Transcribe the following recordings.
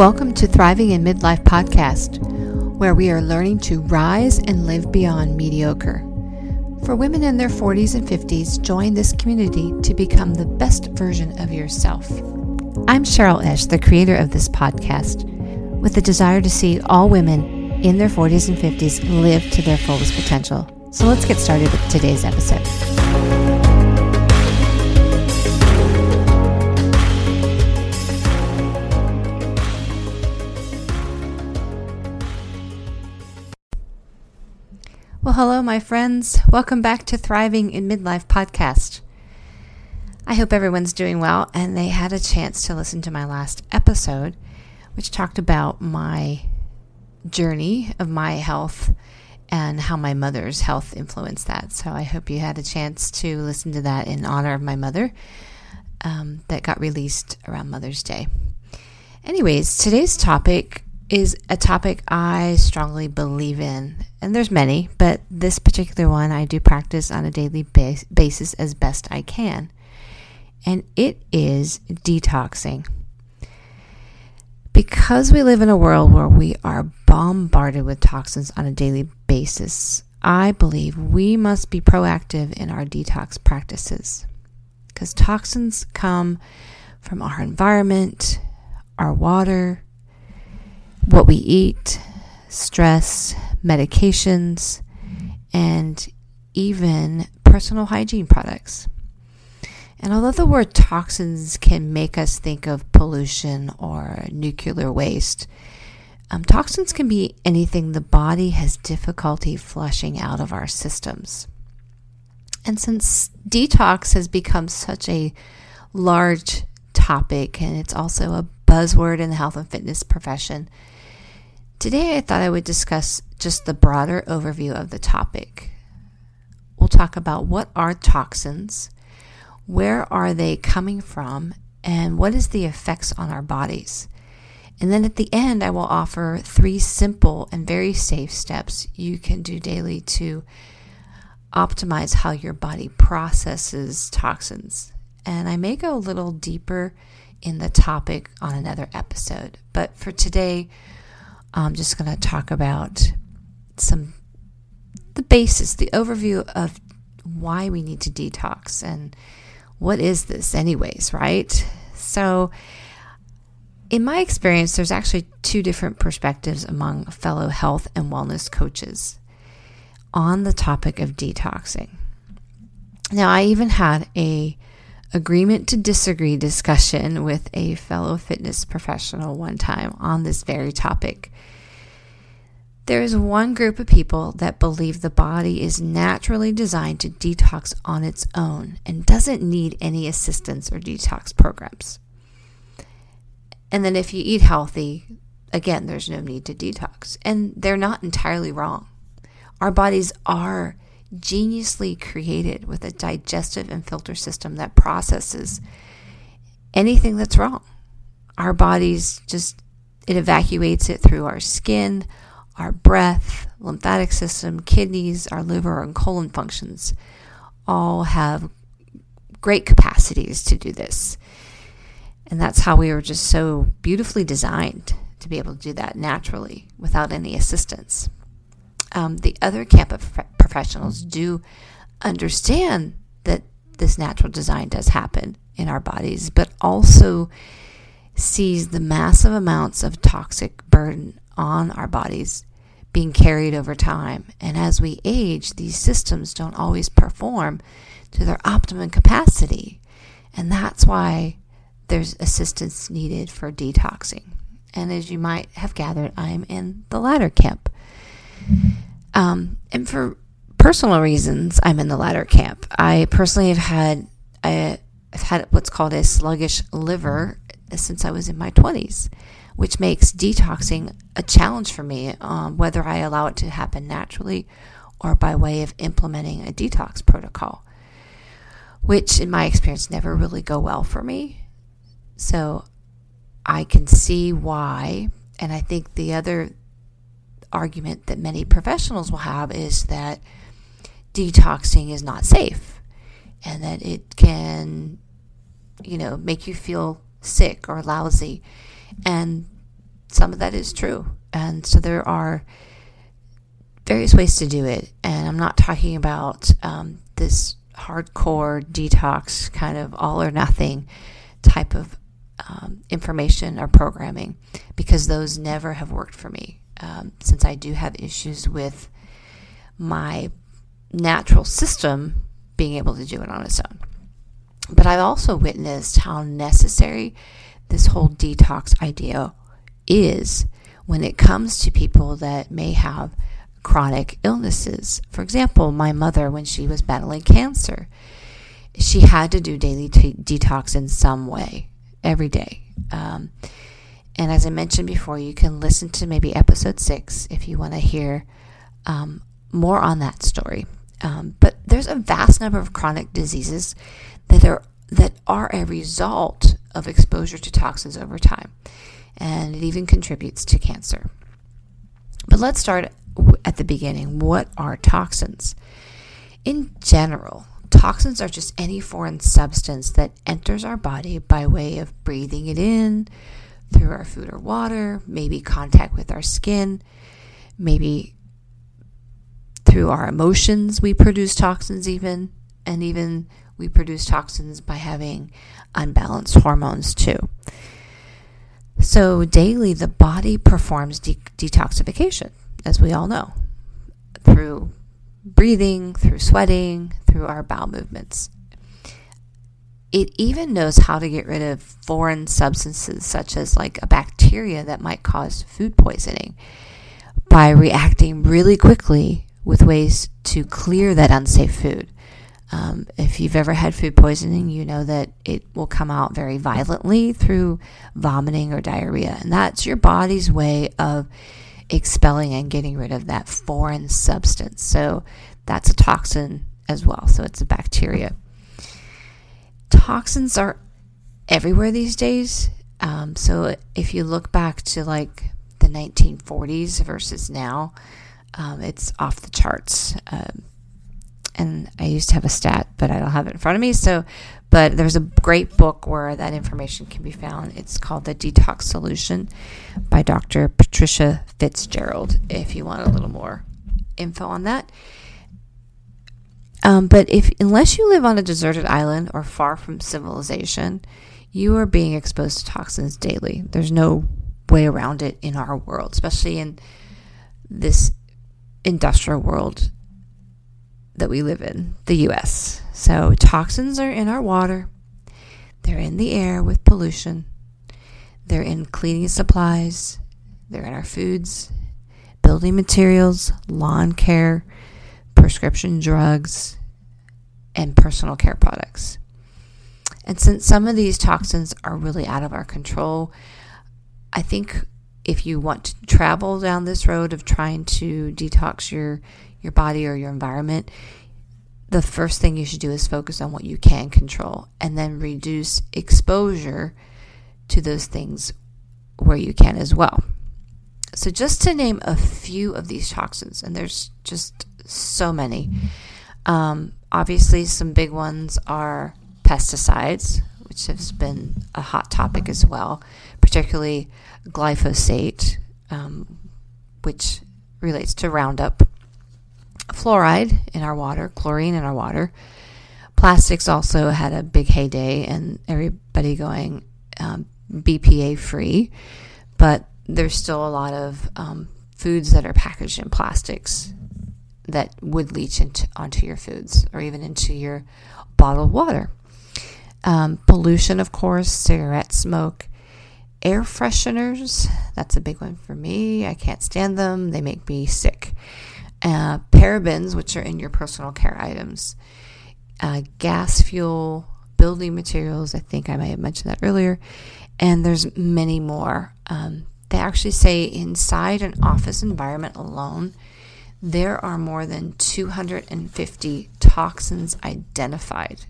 Welcome to Thriving in Midlife podcast, where we are learning to rise and live beyond mediocre. For women in their 40s and 50s, join this community to become the best version of yourself. I'm Cheryl Esch, the creator of this podcast, with the desire to see all women in their 40s and 50s live to their fullest potential. So let's get started with today's episode. Hello, my friends. Welcome back to Thriving in Midlife podcast. I hope everyone's doing well and they had a chance to listen to my last episode, which talked about my journey of my health and how my mother's health influenced that. So I hope you had a chance to listen to that in honor of my mother um, that got released around Mother's Day. Anyways, today's topic is a topic I strongly believe in. And there's many, but this particular one I do practice on a daily basis as best I can. And it is detoxing. Because we live in a world where we are bombarded with toxins on a daily basis, I believe we must be proactive in our detox practices. Because toxins come from our environment, our water, what we eat, stress, medications, and even personal hygiene products. And although the word toxins can make us think of pollution or nuclear waste, um, toxins can be anything the body has difficulty flushing out of our systems. And since detox has become such a large topic and it's also a buzzword in the health and fitness profession, Today, I thought I would discuss just the broader overview of the topic. We'll talk about what are toxins, where are they coming from, and what is the effects on our bodies. And then at the end, I will offer three simple and very safe steps you can do daily to optimize how your body processes toxins. And I may go a little deeper in the topic on another episode. But for today, I'm just going to talk about some the basis, the overview of why we need to detox and what is this anyways, right? So in my experience, there's actually two different perspectives among fellow health and wellness coaches on the topic of detoxing. Now, I even had a agreement to disagree discussion with a fellow fitness professional one time on this very topic. There is one group of people that believe the body is naturally designed to detox on its own and doesn't need any assistance or detox programs. And then if you eat healthy, again, there's no need to detox. And they're not entirely wrong. Our bodies are geniusly created with a digestive and filter system that processes anything that's wrong. Our bodies just, it evacuates it through our skin, our breath, lymphatic system, kidneys, our liver, and colon functions all have great capacities to do this. And that's how we were just so beautifully designed to be able to do that naturally without any assistance. Um, the other camp of professionals do understand that this natural design does happen in our bodies, but also sees the massive amounts of toxic burden on our bodies being carried over time. And as we age, these systems don't always perform to their optimum capacity. And that's why there's assistance needed for detoxing. And as you might have gathered, I'm in the latter camp. Um, and for personal reasons, I'm in the latter camp. I personally have had I, have had what's called a sluggish liver since I was in my 20s, which makes detoxing a challenge for me, um, whether I allow it to happen naturally or by way of implementing a detox protocol, which in my experience never really go well for me. So I can see why, and I think the other argument that many professionals will have is that detoxing is not safe and that it can, you know, make you feel sick or lousy. And some of that is true. And so there are various ways to do it. And I'm not talking about um, this hardcore detox kind of all or nothing type of um, information or programming because those never have worked for me um, since I do have issues with my natural system being able to do it on its own. But I've also witnessed how necessary this whole detox idea is when it comes to people that may have chronic illnesses. For example, my mother, when she was battling cancer, she had to do daily t- detox in some way every day. Um, and as I mentioned before, you can listen to maybe episode six if you want to hear um, more on that story. Um, but there's a vast number of chronic diseases that are that are a result of exposure to toxins over time, and it even contributes to cancer. But let's start at the beginning. What are toxins? In general, toxins are just any foreign substance that enters our body by way of breathing it in through our food or water, maybe contact with our skin, maybe through our emotions, we produce toxins, even, and even we produce toxins by having unbalanced hormones too. So, daily, the body performs de- detoxification, as we all know, through breathing, through sweating, through our bowel movements. It even knows how to get rid of foreign substances, such as like a bacteria that might cause food poisoning, by reacting really quickly with ways to clear that unsafe food. Um, if you've ever had food poisoning, you know that it will come out very violently through vomiting or diarrhea. And that's your body's way of expelling and getting rid of that foreign substance. So that's a toxin as well. So it's a bacteria. Toxins are everywhere these days. Um, so if you look back to like the 1940s versus now, um, it's off the charts. Um, and I used to have a stat, but I don't have it in front of me. So, but there's a great book where that information can be found. It's called The Detox Solution by Dr. Patricia Fitzgerald, if you want a little more info on that. Um, but if unless you live on a deserted island or far from civilization, you are being exposed to toxins daily. There's no way around it in our world, especially in this industrial world that we live in, the US. So, toxins are in our water, they're in the air with pollution, they're in cleaning supplies, they're in our foods, building materials, lawn care, prescription drugs, and personal care products. And since some of these toxins are really out of our control, I think if you want to travel down this road of trying to detox your your body or your environment, the first thing you should do is focus on what you can control and then reduce exposure to those things where you can as well. So, just to name a few of these toxins, and there's just so many. Um, obviously, some big ones are pesticides, which has been a hot topic as well, particularly glyphosate, um, which relates to Roundup, fluoride in our water, chlorine in our water. Plastics also had a big heyday, and everybody going um, BPA free, but there's still a lot of um, foods that are packaged in plastics that would leach into, onto your foods or even into your bottled water. Um, pollution, of course, cigarette smoke, air fresheners. That's a big one for me. I can't stand them, they make me sick. Uh, parabens, which are in your personal care items, uh, gas fuel, building materials. I think I might have mentioned that earlier. And there's many more. Um, they actually say inside an office environment alone, there are more than 250 toxins identified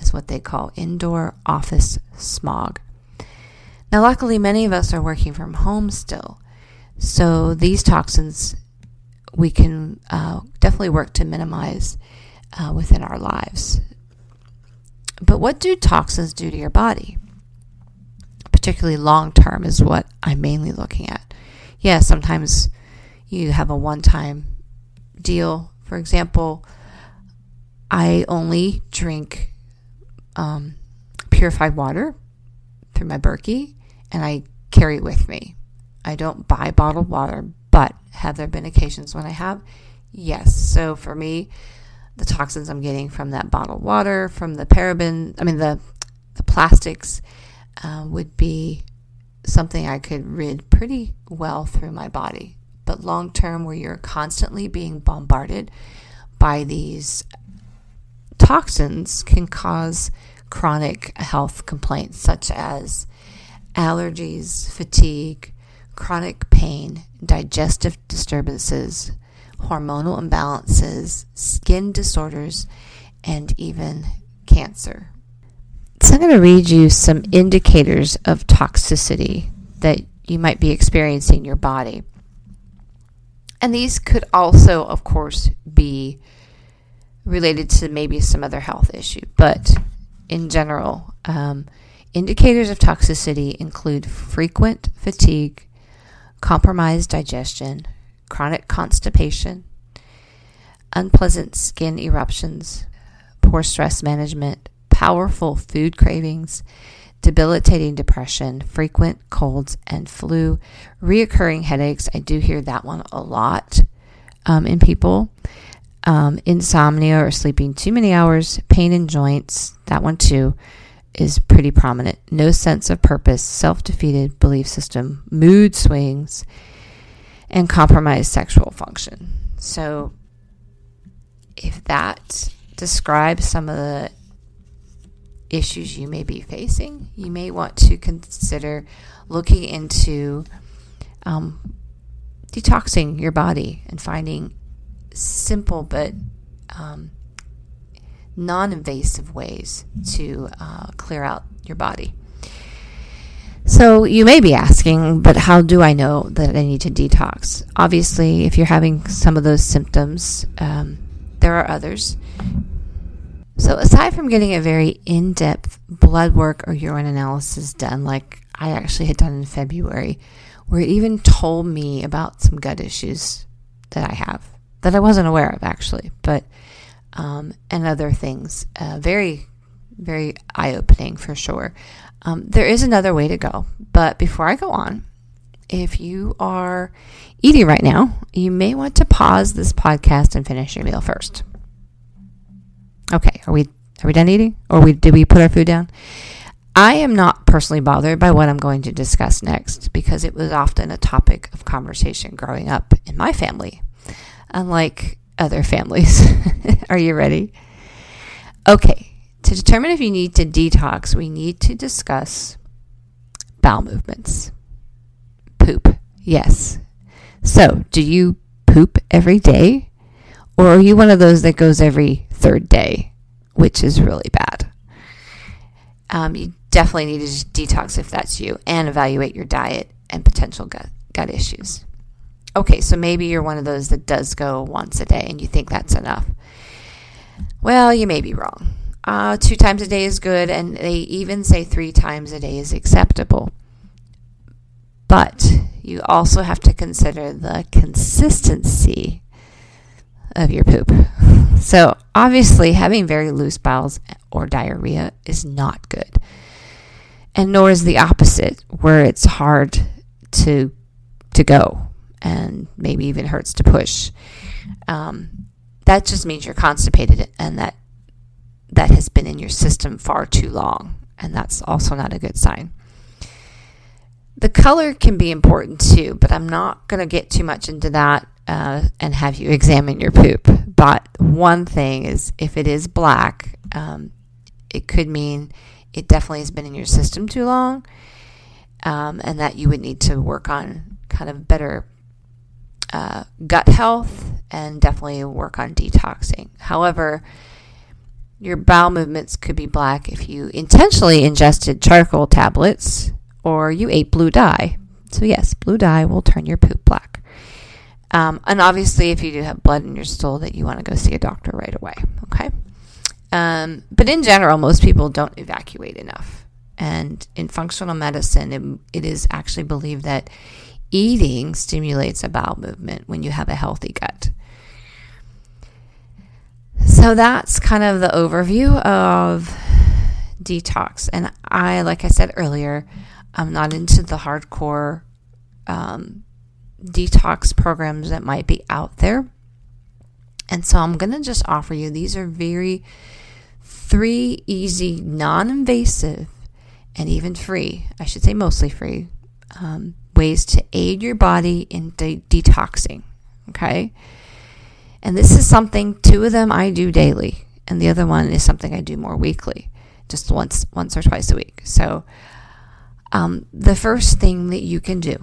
as what they call indoor office smog. Now, luckily, many of us are working from home still, so these toxins we can uh, definitely work to minimize uh, within our lives. But what do toxins do to your body? Particularly long term is what I'm mainly looking at. yeah, sometimes you have a one time deal. For example, I only drink um, purified water through my Berkey and I carry it with me. I don't buy bottled water, but have there been occasions when I have? Yes. So for me, the toxins I'm getting from that bottled water, from the paraben, I mean the the plastics, uh, would be something I could rid pretty well through my body. But long term, where you're constantly being bombarded by these toxins, can cause chronic health complaints such as allergies, fatigue, chronic pain, digestive disturbances, hormonal imbalances, skin disorders, and even cancer. So, I'm going to read you some indicators of toxicity that you might be experiencing in your body. And these could also, of course, be related to maybe some other health issue, but in general, um, indicators of toxicity include frequent fatigue, compromised digestion, chronic constipation, unpleasant skin eruptions, poor stress management, powerful food cravings, debilitating depression, frequent colds and flu, reoccurring headaches. I do hear that one a lot um, in people. Um, insomnia or sleeping too many hours, pain in joints, that one too is pretty prominent. No sense of purpose, self defeated belief system, mood swings, and compromised sexual function. So, if that describes some of the issues you may be facing, you may want to consider looking into um, detoxing your body and finding simple but um, non invasive ways to uh, clear out your body. So you may be asking, but how do I know that I need to detox? Obviously, if you're having some of those symptoms, um, there are others. So aside from getting a very in-depth blood work or urine analysis done, like I actually had done in February, where it even told me about some gut issues that I have that I wasn't aware of actually, but um, and other things, uh, very, very eye-opening for sure. Um, there is another way to go, but before I go on, if you are eating right now, you may want to pause this podcast and finish your meal first. Okay, are we are we done eating, or we did we put our food down? I am not personally bothered by what I'm going to discuss next because it was often a topic of conversation growing up in my family, unlike other families. are you ready? Okay, to determine if you need to detox, we need to discuss bowel movements. Poop. Yes. So, do you poop every day? Or are you one of those that goes every third day, which is really bad? Um, you definitely need to detox if that's you and evaluate your diet and potential gut, gut issues. Okay, so maybe you're one of those that does go once a day and you think that's enough. Well, you may be wrong. Uh, two times a day is good, and they even say three times a day is acceptable. But you also have to consider the consistency of your poop. So, obviously, having very loose bowels or diarrhea is not good. And nor is the opposite, where it's hard to to go and maybe even hurts to push. Um, that just means you're constipated and that that has been in your system far too long, and that's also not a good sign. The color can be important too, but I'm not going to get too much into that uh, and have you examine your poop. But one thing is, if it is black, um, it could mean it definitely has been in your system too long, um, and that you would need to work on kind of better uh, gut health and definitely work on detoxing. However, your bowel movements could be black if you intentionally ingested charcoal tablets or you ate blue dye. So, yes, blue dye will turn your poop black. Um, and obviously, if you do have blood in your stool, that you want to go see a doctor right away. Okay. Um, but in general, most people don't evacuate enough. And in functional medicine, it, it is actually believed that eating stimulates a bowel movement when you have a healthy gut. So that's kind of the overview of detox. And I, like I said earlier, I'm not into the hardcore um, detox programs that might be out there. And so I'm going to just offer you these are very three easy, non invasive, and even free, I should say mostly free, um, ways to aid your body in de- detoxing. Okay. And this is something, two of them I do daily, and the other one is something I do more weekly, just once, once or twice a week. So, um, the first thing that you can do,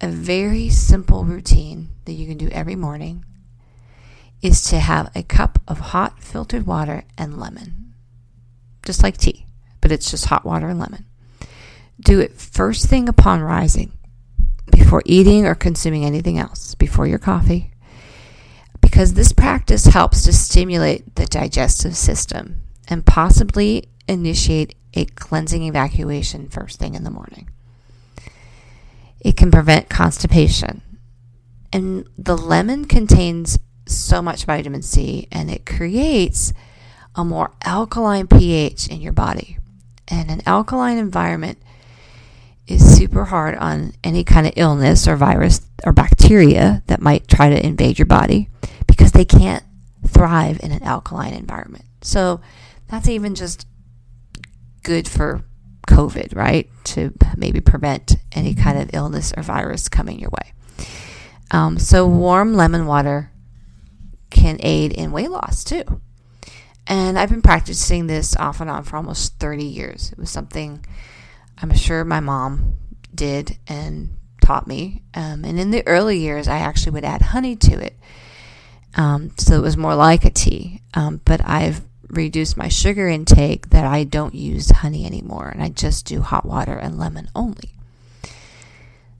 a very simple routine that you can do every morning, is to have a cup of hot filtered water and lemon, just like tea, but it's just hot water and lemon. Do it first thing upon rising, before eating or consuming anything else, before your coffee, because this practice helps to stimulate the digestive system and possibly initiate a cleansing evacuation first thing in the morning. It can prevent constipation. And the lemon contains so much vitamin C and it creates a more alkaline pH in your body. And an alkaline environment is super hard on any kind of illness or virus or bacteria that might try to invade your body because they can't thrive in an alkaline environment. So that's even just good for COVID, right? To maybe prevent any kind of illness or virus coming your way. Um, so warm lemon water can aid in weight loss too. And I've been practicing this off and on for almost 30 years. It was something I'm sure my mom did and taught me. Um, and in the early years, I actually would add honey to it. Um, so it was more like a tea. Um, but I've reduced my sugar intake that I don't use honey anymore. And I just do hot water and lemon only.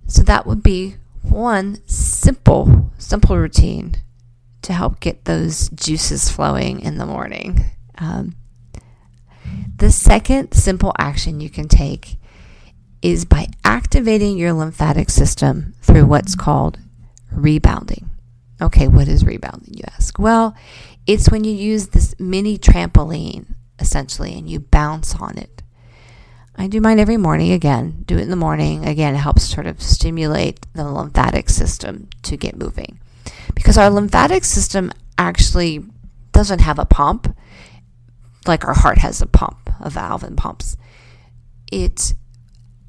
So that would be one simple, simple routine to help get those juices flowing in the morning. Um, the second simple action you can take is by activating your lymphatic system through what's called rebounding. Okay, what is rebounding, you ask? Well, it's when you use this mini trampoline, essentially, and you bounce on it. I do mine every morning again. Do it in the morning. Again, it helps sort of stimulate the lymphatic system to get moving because our lymphatic system actually doesn't have a pump like our heart has a pump, a valve and pumps. It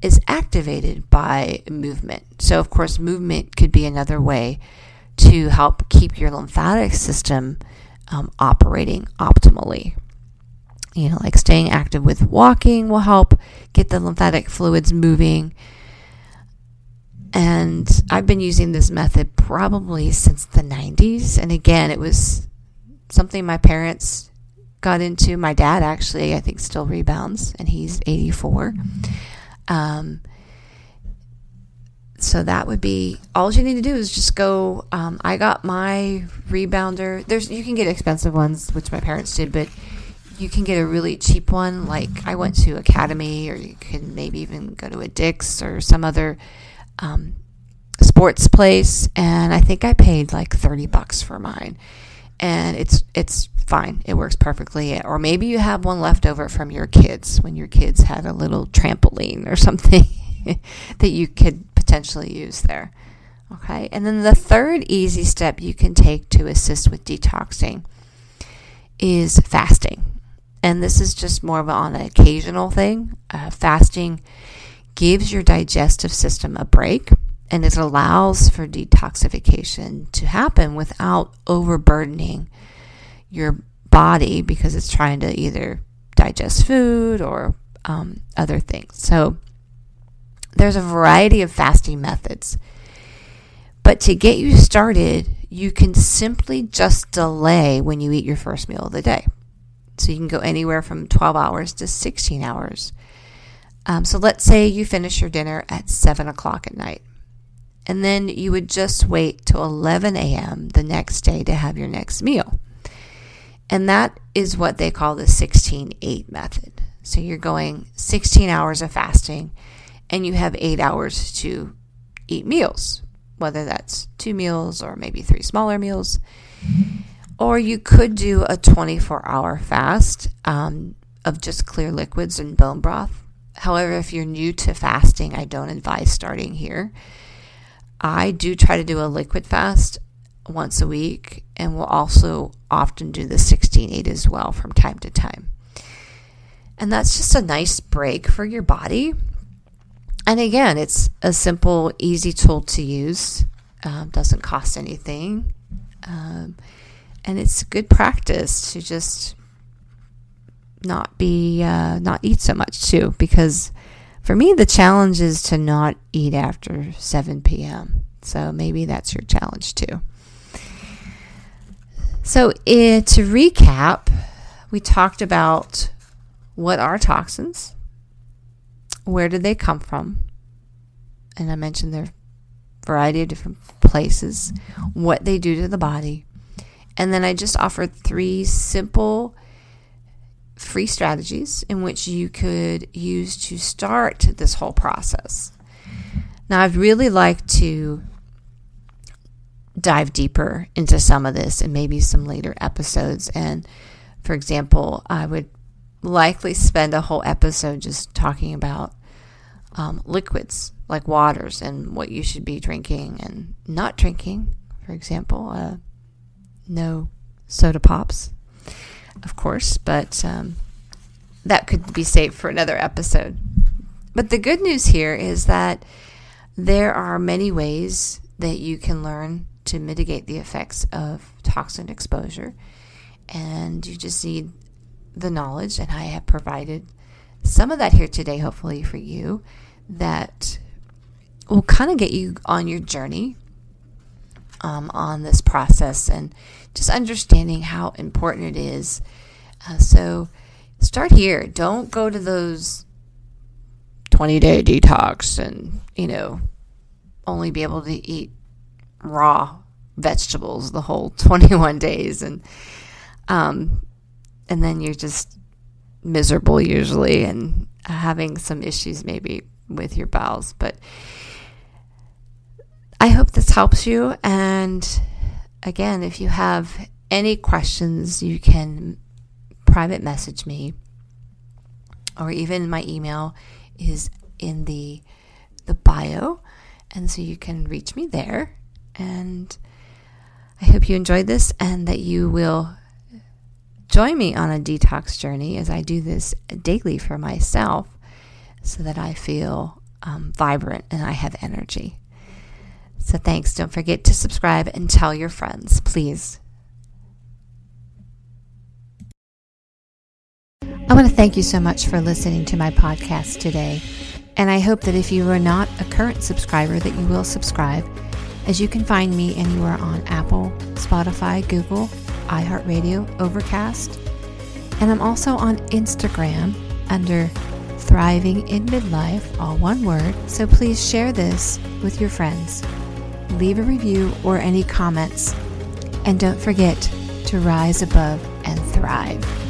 is activated by movement. So, of course, movement could be another way to help keep your lymphatic system um, operating optimally. You know, like staying active with walking will help get the lymphatic fluids moving. And I've been using this method probably since the 90s. And again, it was something my parents got into. My dad actually, I think, still rebounds, and he's 84. Um, so that would be all you need to do is just go. Um, I got my rebounder. There's you can get expensive ones, which my parents did, but you can get a really cheap one. Like I went to Academy, or you can maybe even go to a Dick's or some other um, sports place, and I think I paid like thirty bucks for mine, and it's it's fine. It works perfectly. Or maybe you have one left over from your kids when your kids had a little trampoline or something that you could potentially use there. Okay. And then the third easy step you can take to assist with detoxing is fasting. And this is just more of an occasional thing. Uh, fasting gives your digestive system a break and it allows for detoxification to happen without overburdening your body because it's trying to either digest food or um, other things. So there's a variety of fasting methods. But to get you started, you can simply just delay when you eat your first meal of the day. So you can go anywhere from 12 hours to 16 hours. Um, so let's say you finish your dinner at 7 o'clock at night. And then you would just wait till 11 a.m. the next day to have your next meal. And that is what they call the 16 8 method. So you're going 16 hours of fasting and you have eight hours to eat meals, whether that's two meals or maybe three smaller meals. Or you could do a 24 hour fast um, of just clear liquids and bone broth. However, if you're new to fasting, I don't advise starting here. I do try to do a liquid fast once a week and we'll also often do the 16 8 as well from time to time. And that's just a nice break for your body. And again, it's a simple, easy tool to use. Um, doesn't cost anything. Um, and it's good practice to just not be, uh, not eat so much too. Because for me, the challenge is to not eat after 7 p.m. So maybe that's your challenge too. So, uh, to recap, we talked about what are toxins, where did they come from, and I mentioned their variety of different places, what they do to the body, and then I just offered three simple free strategies in which you could use to start this whole process. Now, I'd really like to dive deeper into some of this and maybe some later episodes. And for example, I would likely spend a whole episode just talking about um, liquids like waters and what you should be drinking and not drinking. For example, uh, no soda pops, of course, but um, that could be saved for another episode. But the good news here is that there are many ways that you can learn to mitigate the effects of toxin exposure. And you just need the knowledge, and I have provided some of that here today, hopefully, for you, that will kind of get you on your journey um, on this process and just understanding how important it is. Uh, so, start here. Don't go to those 20 day detox and, you know, only be able to eat raw vegetables the whole 21 days and um and then you're just miserable usually and having some issues maybe with your bowels but I hope this helps you. And again if you have any questions you can private message me or even my email is in the the bio. And so you can reach me there. And I hope you enjoyed this and that you will join me on a detox journey as I do this daily for myself so that I feel um, vibrant and I have energy. So thanks. Don't forget to subscribe and tell your friends, please. I want to thank you so much for listening to my podcast today. And I hope that if you are not a current subscriber that you will subscribe as you can find me anywhere on Apple, Spotify, Google, iHeartRadio, Overcast. And I'm also on Instagram under Thriving in Midlife, all one word. So please share this with your friends. Leave a review or any comments. And don't forget to rise above and thrive.